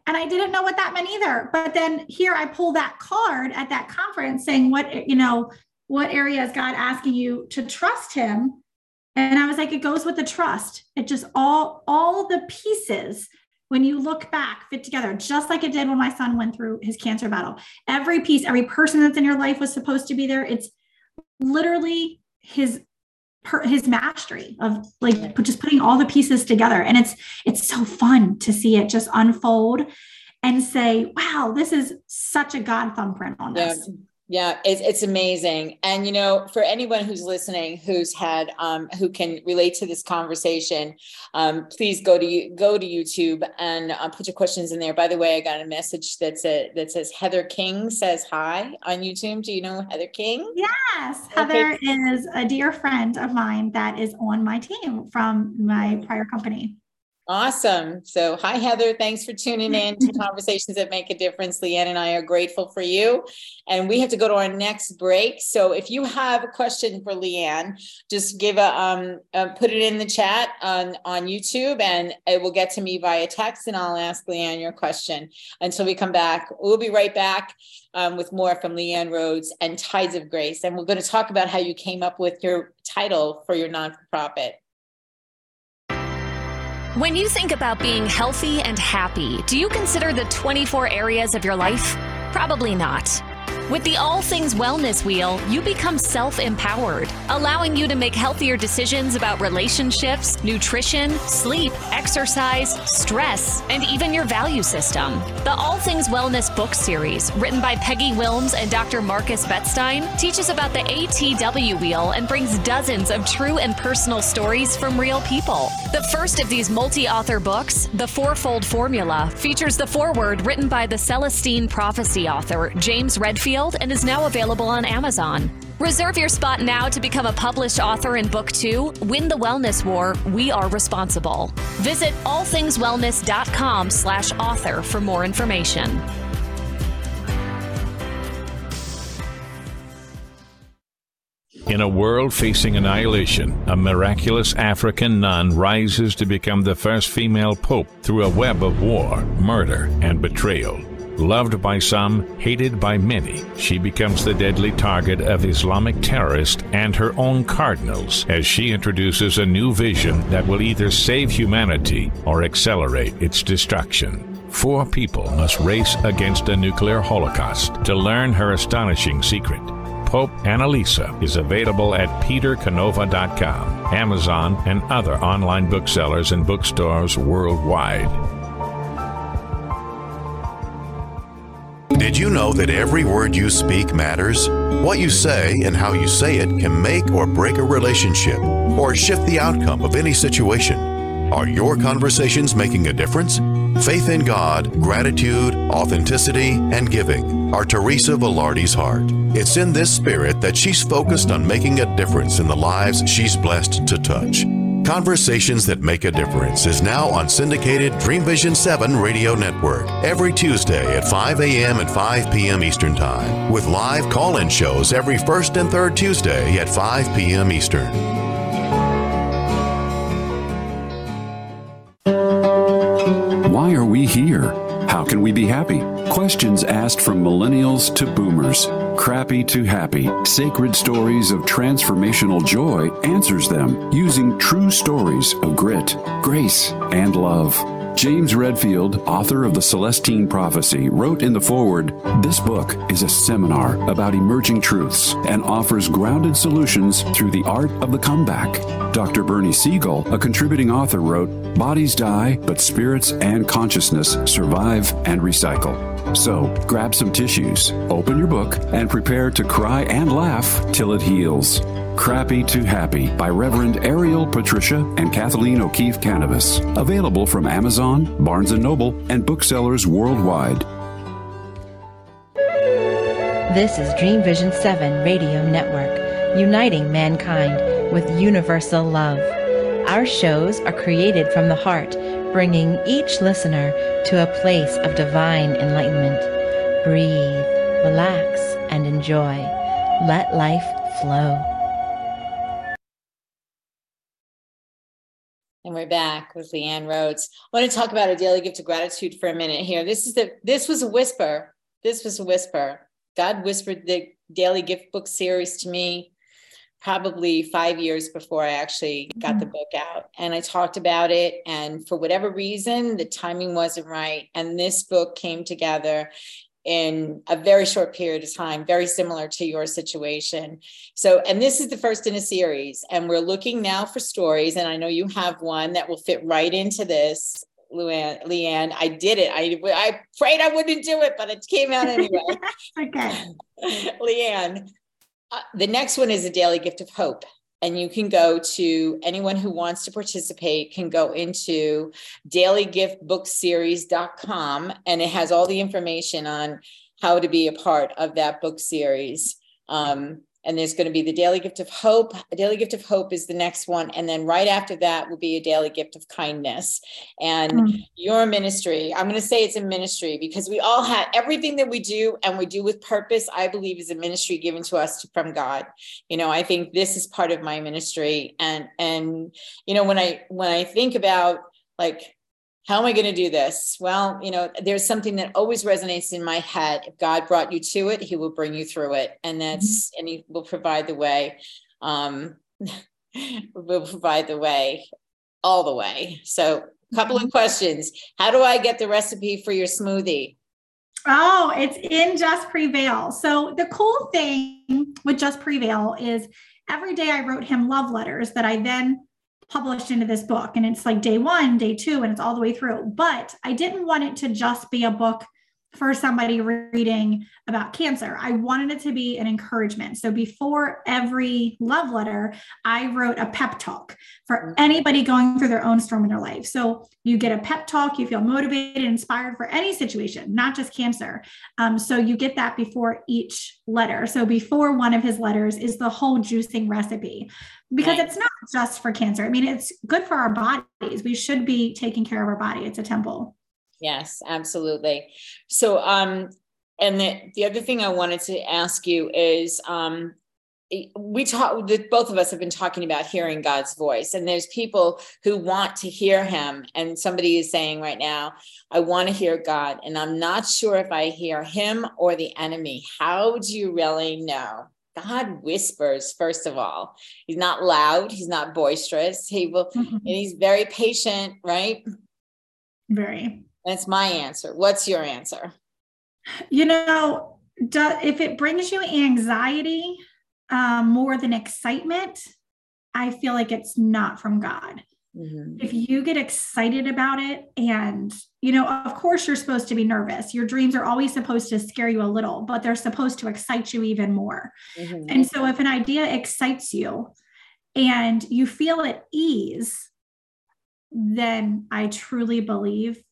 and I didn't know what that meant either. But then here I pull that card at that conference saying, what, you know, what area is God asking you to trust him? And I was like, it goes with the trust. It just all, all the pieces when you look back fit together, just like it did when my son went through his cancer battle. Every piece, every person that's in your life was supposed to be there. It's literally his his mastery of like just putting all the pieces together and it's it's so fun to see it just unfold and say wow this is such a god thumbprint on this yeah. Yeah, it's, it's amazing. And, you know, for anyone who's listening, who's had, um, who can relate to this conversation, um, please go to, go to YouTube and uh, put your questions in there. By the way, I got a message that said, that says Heather King says hi on YouTube. Do you know Heather King? Yes. Heather okay. is a dear friend of mine that is on my team from my prior company. Awesome. So, hi, Heather. Thanks for tuning in to Conversations That Make a Difference. Leann and I are grateful for you. And we have to go to our next break. So, if you have a question for Leann, just give a, um, uh, put it in the chat on, on YouTube and it will get to me via text and I'll ask Leann your question until we come back. We'll be right back um, with more from Leann Rhodes and Tides of Grace. And we're going to talk about how you came up with your title for your nonprofit. When you think about being healthy and happy, do you consider the 24 areas of your life? Probably not. With the All Things Wellness Wheel, you become self empowered, allowing you to make healthier decisions about relationships, nutrition, sleep, exercise, stress, and even your value system. The All Things Wellness book series, written by Peggy Willms and Dr. Marcus Wettstein, teaches about the ATW wheel and brings dozens of true and personal stories from real people. The first of these multi author books, The Fourfold Formula, features the foreword written by the Celestine Prophecy author, James Redfield and is now available on Amazon. Reserve your spot now to become a published author in Book 2, Win the Wellness War, We Are Responsible. Visit allthingswellness.com slash author for more information. In a world facing annihilation, a miraculous African nun rises to become the first female pope through a web of war, murder, and betrayal. Loved by some, hated by many, she becomes the deadly target of Islamic terrorists and her own cardinals as she introduces a new vision that will either save humanity or accelerate its destruction. Four people must race against a nuclear holocaust to learn her astonishing secret. Pope Annalisa is available at petercanova.com, Amazon, and other online booksellers and bookstores worldwide. Did you know that every word you speak matters? What you say and how you say it can make or break a relationship or shift the outcome of any situation. Are your conversations making a difference? Faith in God, gratitude, authenticity, and giving are Teresa Velarde's heart. It's in this spirit that she's focused on making a difference in the lives she's blessed to touch. Conversations That Make a Difference is now on syndicated Dream Vision 7 radio network every Tuesday at 5 a.m. and 5 p.m. Eastern Time, with live call in shows every first and third Tuesday at 5 p.m. Eastern. Why are we here? How can we be happy? Questions asked from millennials to boomers. Crappy to Happy, Sacred Stories of Transformational Joy answers them using true stories of grit, grace, and love. James Redfield, author of The Celestine Prophecy, wrote in the foreword This book is a seminar about emerging truths and offers grounded solutions through the art of the comeback. Dr. Bernie Siegel, a contributing author, wrote Bodies die, but spirits and consciousness survive and recycle. So grab some tissues, open your book, and prepare to cry and laugh till it heals. Crappy to Happy by Reverend Ariel Patricia and Kathleen O'Keeffe Kanavos. Available from Amazon, Barnes & Noble, and booksellers worldwide. This is Dream Vision 7 Radio Network, uniting mankind with universal love. Our shows are created from the heart, bringing each listener to a place of divine enlightenment. Breathe, relax, and enjoy. Let life flow. And we're back with Leann Rhodes. I want to talk about a daily gift of gratitude for a minute here. This is the this was a whisper. This was a whisper. God whispered the daily gift book series to me probably five years before I actually got the mm-hmm. book out. And I talked about it. And for whatever reason, the timing wasn't right. And this book came together in a very short period of time, very similar to your situation. So, and this is the first in a series, and we're looking now for stories. And I know you have one that will fit right into this. Luann, Leann, I did it. I I prayed I wouldn't do it, but it came out anyway. okay. Leann, uh, the next one is a daily gift of hope. And you can go to anyone who wants to participate can go into dailygiftbookseries.com and it has all the information on how to be a part of that book series. Um, and there's going to be the daily gift of hope. A daily gift of hope is the next one. And then right after that will be a daily gift of kindness. And mm. your ministry i'm going to say it's a ministry because we all have everything that we do and we do with purpose i believe is a ministry given to us from god. You know i think this is part of my ministry. And and you know when i when i think about like how am I going to do this? Well, you know, there's something that always resonates in my head. If God brought you to it, He will bring you through it, and that's mm-hmm. and He will provide the way. Um, will provide the way, all the way. So, a couple of mm-hmm. questions: How do I get the recipe for your smoothie? Oh, it's in Just Prevail. So the cool thing with Just Prevail is every day I wrote him love letters that I then published into this book. And it's like day one, day two, and it's all the way through. But I didn't want it to just be a book for somebody reading about cancer. I wanted it to be an encouragement. So before every love letter, I wrote a pep talk for mm-hmm. anybody going through their own storm in their life. So you get a pep talk, you feel motivated, inspired for any situation, not just cancer. Um, so you get that before each letter. So before one of his letters is the whole juicing recipe because right. it's not just for cancer. I mean, it's good for our bodies. We should be taking care of our body. It's a temple. Yes, absolutely. So, um, and the, the other thing I wanted to ask you is, um, we talk both of us have been talking about hearing god's voice and there's people who want to hear him and somebody is saying right now i want to hear god and i'm not sure if i hear him or the enemy. How do you really know? God whispers first of all. He's not loud he's not boisterous. He will mm-hmm. and he's very patient right? Very that's my answer. What's your answer? You know, do, if it brings you anxiety um, more than excitement, I feel like it's not from God. Mm-hmm. If you get excited about it, and you know, of course, you're supposed to be nervous. Your dreams are always supposed to scare you a little, but they're supposed to excite you even more. Mm-hmm. And so, if an idea excites you and you feel at ease, then I truly believe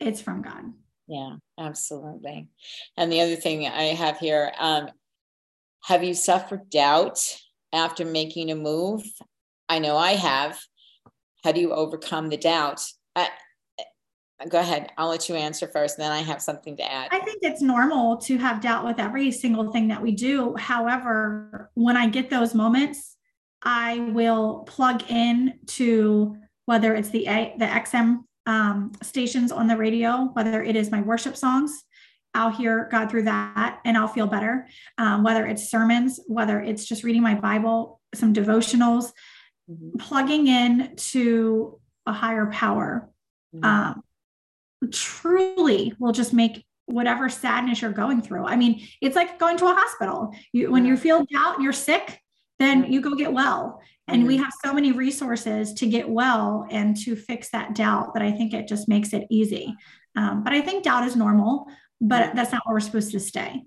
it's from God. Yeah, absolutely. And the other thing I have here, um, have you suffered doubt after making a move? I know I have. How do you overcome the doubt? I, go ahead. I'll let you answer first, and then I have something to add. I think it's normal to have doubt with every single thing that we do. However, when I get those moments, I will plug in to whether it's the A, the XM um, stations on the radio, whether it is my worship songs, I'll hear God through that and I'll feel better. Um, whether it's sermons, whether it's just reading my Bible, some devotionals, mm-hmm. plugging in to a higher power mm-hmm. um, truly will just make whatever sadness you're going through. I mean, it's like going to a hospital. You, when you feel doubt, you're sick, then you go get well. And we mm-hmm. have so many resources to get well and to fix that doubt that I think it just makes it easy. Um, but I think doubt is normal, but that's not where we're supposed to stay.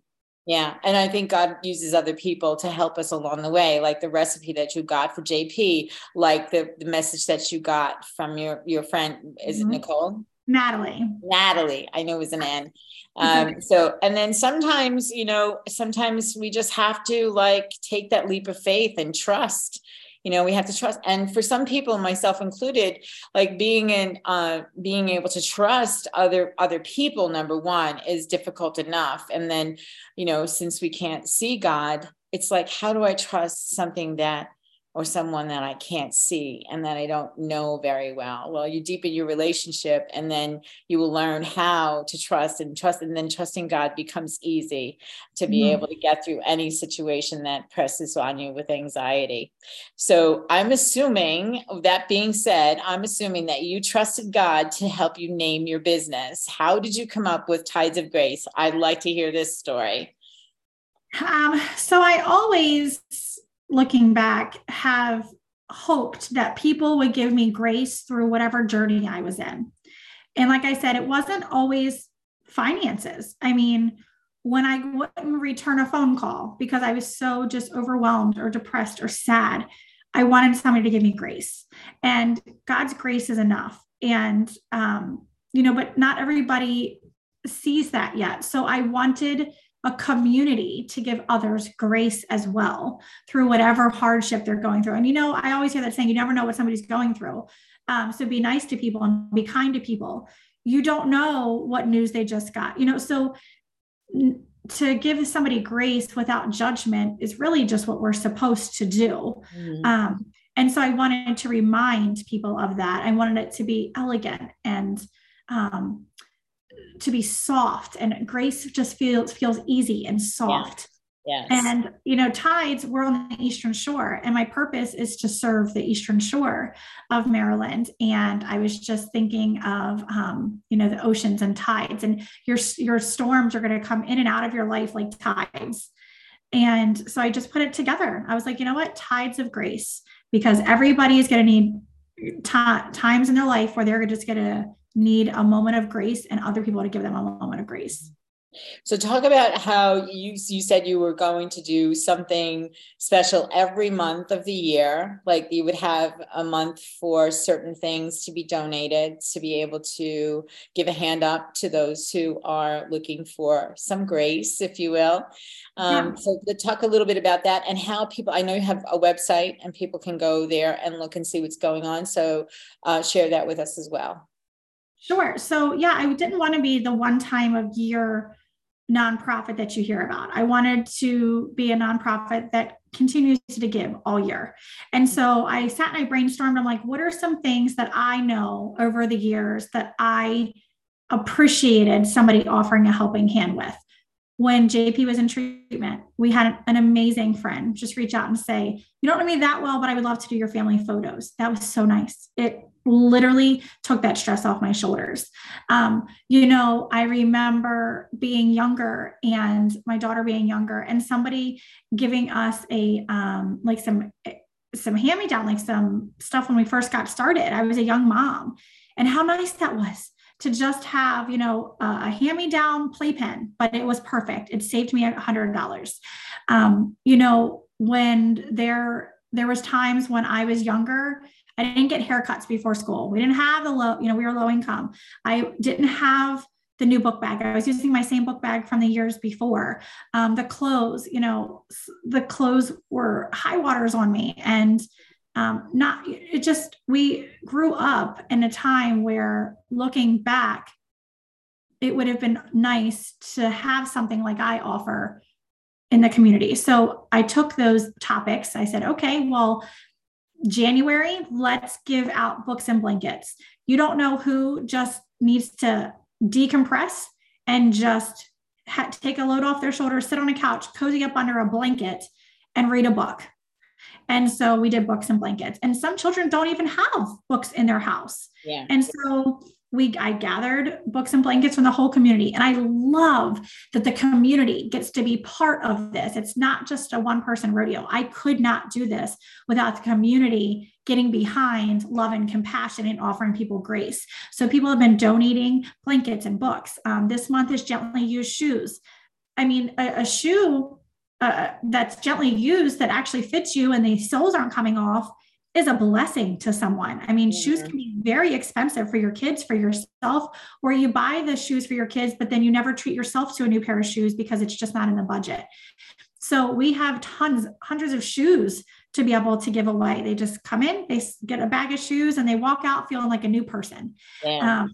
Yeah. And I think God uses other people to help us along the way, like the recipe that you got for JP, like the, the message that you got from your, your friend, is mm-hmm. it Nicole? Natalie. Natalie. I know it was an N. Um, so, and then sometimes, you know, sometimes we just have to like take that leap of faith and trust you know we have to trust and for some people myself included like being in uh being able to trust other other people number one is difficult enough and then you know since we can't see god it's like how do i trust something that or someone that I can't see and that I don't know very well. Well, you deepen your relationship and then you will learn how to trust and trust, and then trusting God becomes easy to be mm-hmm. able to get through any situation that presses on you with anxiety. So I'm assuming, that being said, I'm assuming that you trusted God to help you name your business. How did you come up with Tides of Grace? I'd like to hear this story. Um, so I always looking back, have hoped that people would give me grace through whatever journey I was in. And like I said, it wasn't always finances. I mean, when I wouldn't return a phone call because I was so just overwhelmed or depressed or sad, I wanted somebody to give me grace. And God's grace is enough. And, um, you know, but not everybody sees that yet. So I wanted a community to give others grace as well through whatever hardship they're going through. And you know, I always hear that saying, you never know what somebody's going through. Um, so be nice to people and be kind to people. You don't know what news they just got, you know, so n- to give somebody grace without judgment is really just what we're supposed to do. Mm-hmm. Um, and so I wanted to remind people of that. I wanted it to be elegant and um, to be soft and grace just feels feels easy and soft Yes. And, you know, tides, we're on the Eastern Shore, and my purpose is to serve the Eastern Shore of Maryland. And I was just thinking of, um, you know, the oceans and tides, and your, your storms are going to come in and out of your life like tides. And so I just put it together. I was like, you know what? Tides of grace, because everybody is going to need t- times in their life where they're just going to need a moment of grace and other people to give them a moment of grace. So talk about how you you said you were going to do something special every month of the year like you would have a month for certain things to be donated to be able to give a hand up to those who are looking for some grace if you will. Um, yeah. so talk a little bit about that and how people I know you have a website and people can go there and look and see what's going on so uh, share that with us as well. Sure. So, yeah, I didn't want to be the one time of year nonprofit that you hear about. I wanted to be a nonprofit that continues to give all year. And so I sat and I brainstormed. I'm like, what are some things that I know over the years that I appreciated somebody offering a helping hand with? When JP was in treatment, we had an amazing friend just reach out and say, You don't know me that well, but I would love to do your family photos. That was so nice. It literally took that stress off my shoulders. Um, you know, I remember being younger and my daughter being younger and somebody giving us a um, like some some hand me down, like some stuff when we first got started. I was a young mom, and how nice that was to just have you know a hand me down playpen, but it was perfect. It saved me a hundred dollars. Um, you know, when there there was times when I was younger I didn't get haircuts before school. We didn't have the low, you know, we were low income. I didn't have the new book bag. I was using my same book bag from the years before. Um, the clothes, you know, the clothes were high waters on me. And um, not, it just, we grew up in a time where looking back, it would have been nice to have something like I offer in the community. So I took those topics. I said, okay, well, January, let's give out books and blankets. You don't know who just needs to decompress and just ha- take a load off their shoulders, sit on a couch, cozy up under a blanket, and read a book. And so we did books and blankets. And some children don't even have books in their house. Yeah. And so we I gathered books and blankets from the whole community. And I love that the community gets to be part of this. It's not just a one person rodeo. I could not do this without the community getting behind love and compassion and offering people grace. So people have been donating blankets and books. Um, this month is gently used shoes. I mean, a, a shoe uh, that's gently used that actually fits you and the soles aren't coming off is a blessing to someone. I mean, yeah. shoes can be very expensive for your kids, for yourself, or you buy the shoes for your kids, but then you never treat yourself to a new pair of shoes because it's just not in the budget. So we have tons, hundreds of shoes to be able to give away. They just come in, they get a bag of shoes, and they walk out feeling like a new person. Yeah. Um,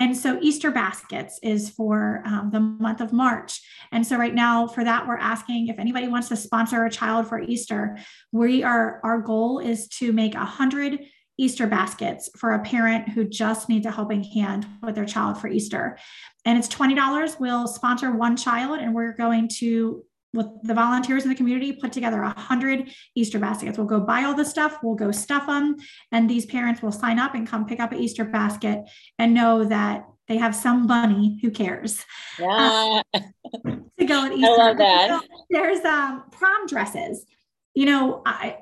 and so Easter baskets is for um, the month of March. And so right now for that, we're asking if anybody wants to sponsor a child for Easter. We are our goal is to make a hundred Easter baskets for a parent who just needs a helping hand with their child for Easter. And it's $20. We'll sponsor one child and we're going to with the volunteers in the community put together a hundred Easter baskets. We'll go buy all the stuff, we'll go stuff them, and these parents will sign up and come pick up an Easter basket and know that they have some bunny who cares. Yeah. To go at Easter. I love that. There's um, prom dresses. You know, I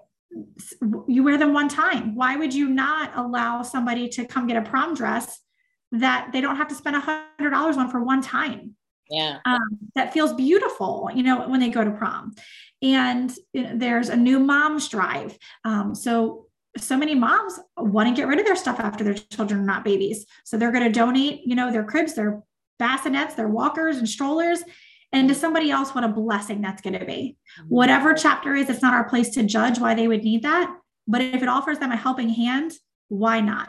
you wear them one time. Why would you not allow somebody to come get a prom dress that they don't have to spend a hundred dollars on for one time? Yeah. Um, that feels beautiful, you know, when they go to prom. And there's a new mom's drive. Um, so so many moms want to get rid of their stuff after their children are not babies. So they're going to donate, you know, their cribs, their bassinets, their walkers and strollers. And to somebody else, what a blessing that's going to be. Mm-hmm. Whatever chapter is, it's not our place to judge why they would need that. But if it offers them a helping hand, why not?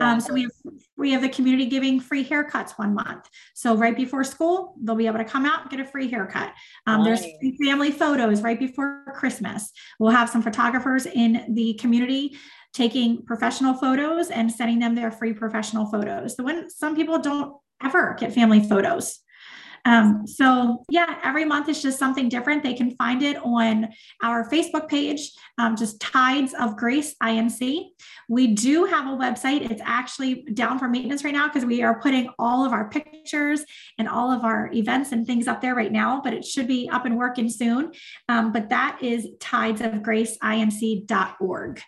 Um, so we have, we have the community giving free haircuts one month. So right before school, they'll be able to come out and get a free haircut. Um, nice. There's free family photos right before Christmas. We'll have some photographers in the community taking professional photos and sending them their free professional photos. The one some people don't ever get family photos. Um, so yeah, every month is just something different. They can find it on our Facebook page, um, just Tides of Grace INC. We do have a website. It's actually down for maintenance right now because we are putting all of our pictures and all of our events and things up there right now, but it should be up and working soon. Um, but that is tidesofgraceinc.org.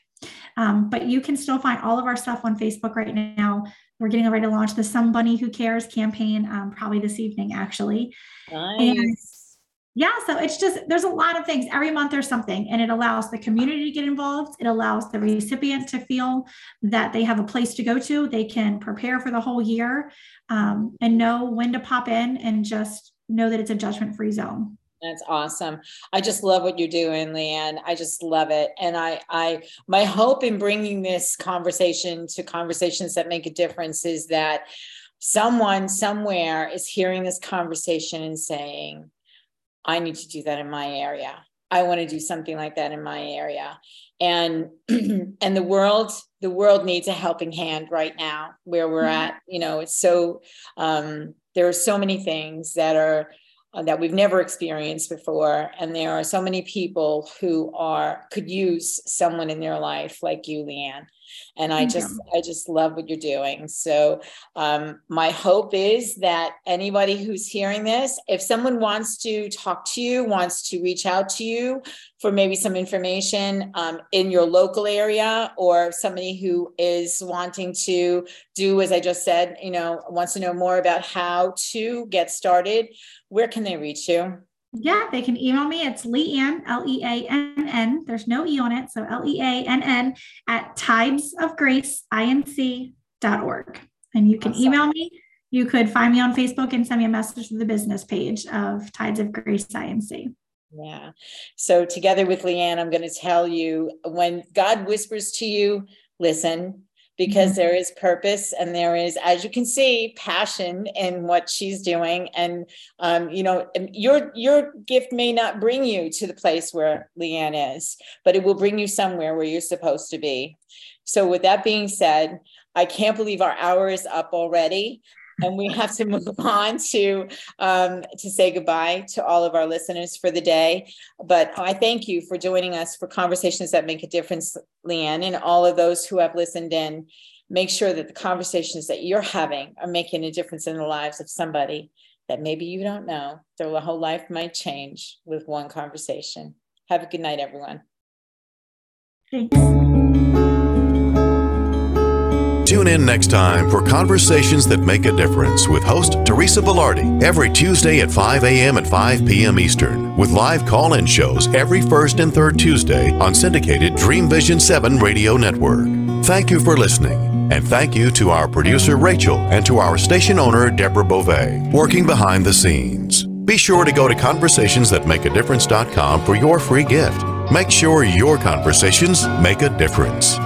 Um, but you can still find all of our stuff on Facebook right now. We're getting ready to launch the Some Bunny Who Cares campaign um, probably this evening, actually. Nice. And yeah, so it's just there's a lot of things. Every month there's something, and it allows the community to get involved. It allows the recipient to feel that they have a place to go to. They can prepare for the whole year um, and know when to pop in and just know that it's a judgment free zone. That's awesome. I just love what you're doing, Leann. I just love it. And I, I, my hope in bringing this conversation to conversations that make a difference is that someone somewhere is hearing this conversation and saying, I need to do that in my area. I want to do something like that in my area. And, and the world, the world needs a helping hand right now where we're mm-hmm. at, you know, it's so, um, there are so many things that are, uh, that we've never experienced before. And there are so many people who are could use someone in their life like you leann and i just i just love what you're doing. So um, my hope is that anybody who's hearing this if someone wants to talk to you wants to reach out to you for maybe some information um, in your local area or somebody who is wanting to do as i just said you know wants to know more about how to get started where can they reach you yeah, they can email me. It's Leann, L E A N N. There's no E on it. So L E A N N at tides of grace, tidesofgraceinc.org. And you can awesome. email me. You could find me on Facebook and send me a message to the business page of Tides of Grace INC. Yeah. So together with Leann, I'm going to tell you when God whispers to you, listen, because mm-hmm. there is purpose and there is, as you can see, passion in what she's doing. And um, you know, your your gift may not bring you to the place where Leann is, but it will bring you somewhere where you're supposed to be. So, with that being said, I can't believe our hour is up already and we have to move on to um, to say goodbye to all of our listeners for the day. But I thank you for joining us for conversations that make a difference, Leann, and all of those who have listened in. Make sure that the conversations that you're having are making a difference in the lives of somebody that maybe you don't know. Their whole life might change with one conversation. Have a good night, everyone. Thanks. Tune in next time for Conversations That Make a Difference with host Teresa Velarde every Tuesday at 5 a.m. and 5 p.m. Eastern, with live call in shows every first and third Tuesday on syndicated Dream Vision 7 radio network. Thank you for listening, and thank you to our producer Rachel and to our station owner Deborah Beauvais, working behind the scenes. Be sure to go to conversationsthatmakeadifference.com for your free gift. Make sure your conversations make a difference.